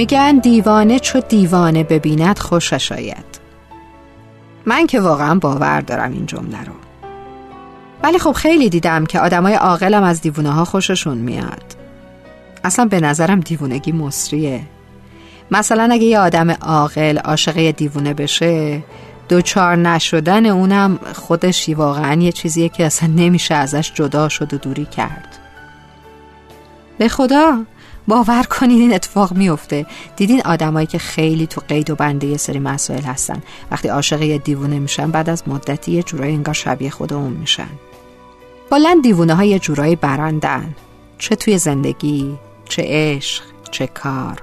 میگن دیوانه چو دیوانه ببیند خوشش آید من که واقعا باور دارم این جمله رو. ولی خب خیلی دیدم که آدمای عاقلم از دیوونه ها خوششون میاد. اصلا به نظرم دیوونگی مصریه. مثلا اگه یه آدم عاقل عاشق دیوونه بشه دوچار نشدن اونم خودش واقعا یه چیزیه که اصلا نمیشه ازش جدا شد و دوری کرد. به خدا باور کنید این اتفاق میفته دیدین آدمایی که خیلی تو قید و بنده یه سری مسائل هستن. وقتی عاشق یه دیوونه میشن بعد از مدتی یه جورایی انگار شبیه خود اون میشن. بالا دیوونه های یه جورایی برندن. چه توی زندگی چه عشق چه کار.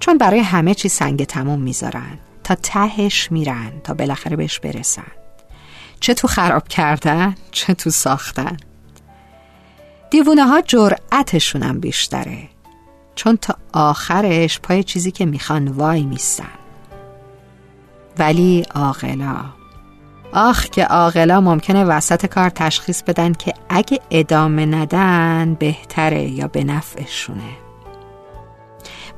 چون برای همه چی سنگ تموم می‌ذارن. تا تهش میرن تا بالاخره بهش برسن. چه تو خراب کردن چه تو ساختن. دیوونه ها جرعتشونم بیشتره. چون تا آخرش پای چیزی که می‌خوان وای میستن. ولی آقلا آخ که آقلا ممکنه وسط کار تشخیص بدن که اگه ادامه ندن بهتره یا به نفعشونه.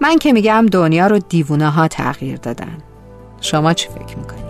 من که میگم دنیا رو دیوونه ها تغییر دادن. شما چی فکر می‌کنید؟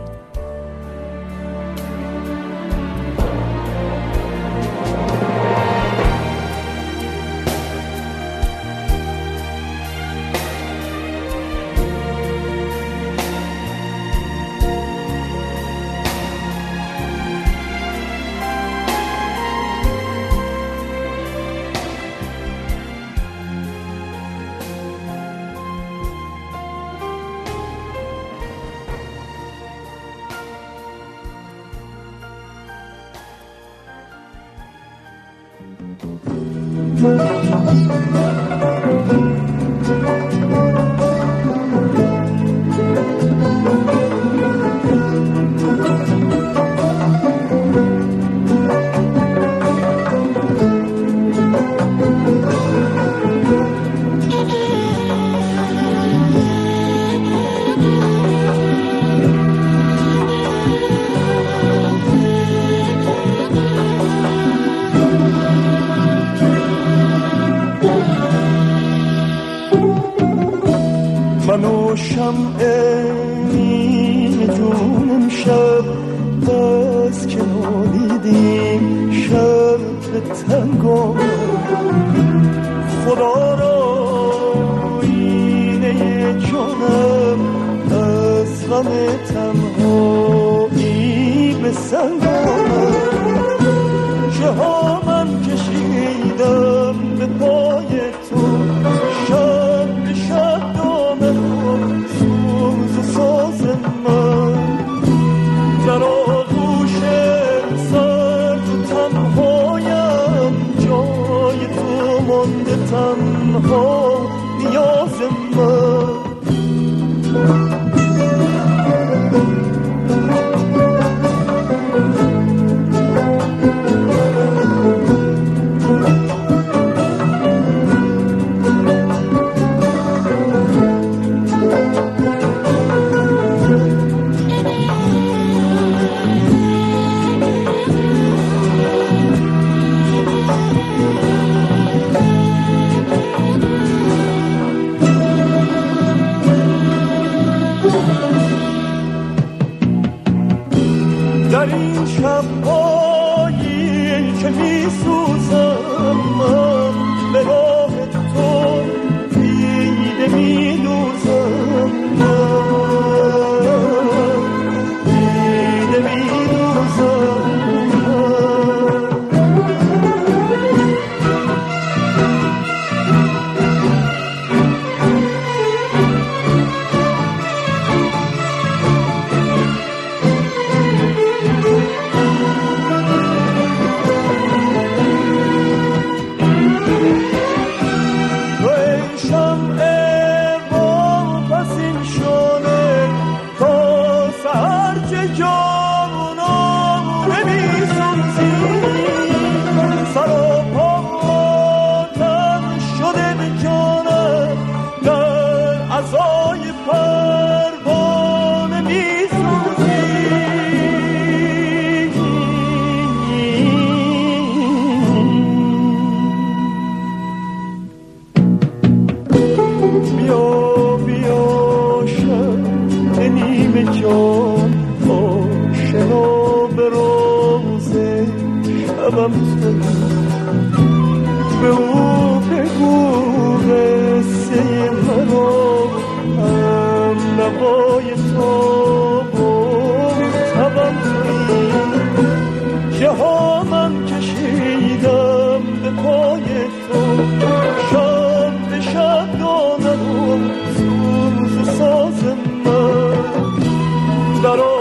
شمع جونم شب بس که نالیدیم شب تنگا خدا را اینه جانم از غم تنهایی به سنگ ها من کشیدم به پای تو. تنها نیاز من شبم به او بگو قصه مرا هم نوای تو تبم که ها من کشیدم به پای تو. شام به شب دانم سوز ساز من. در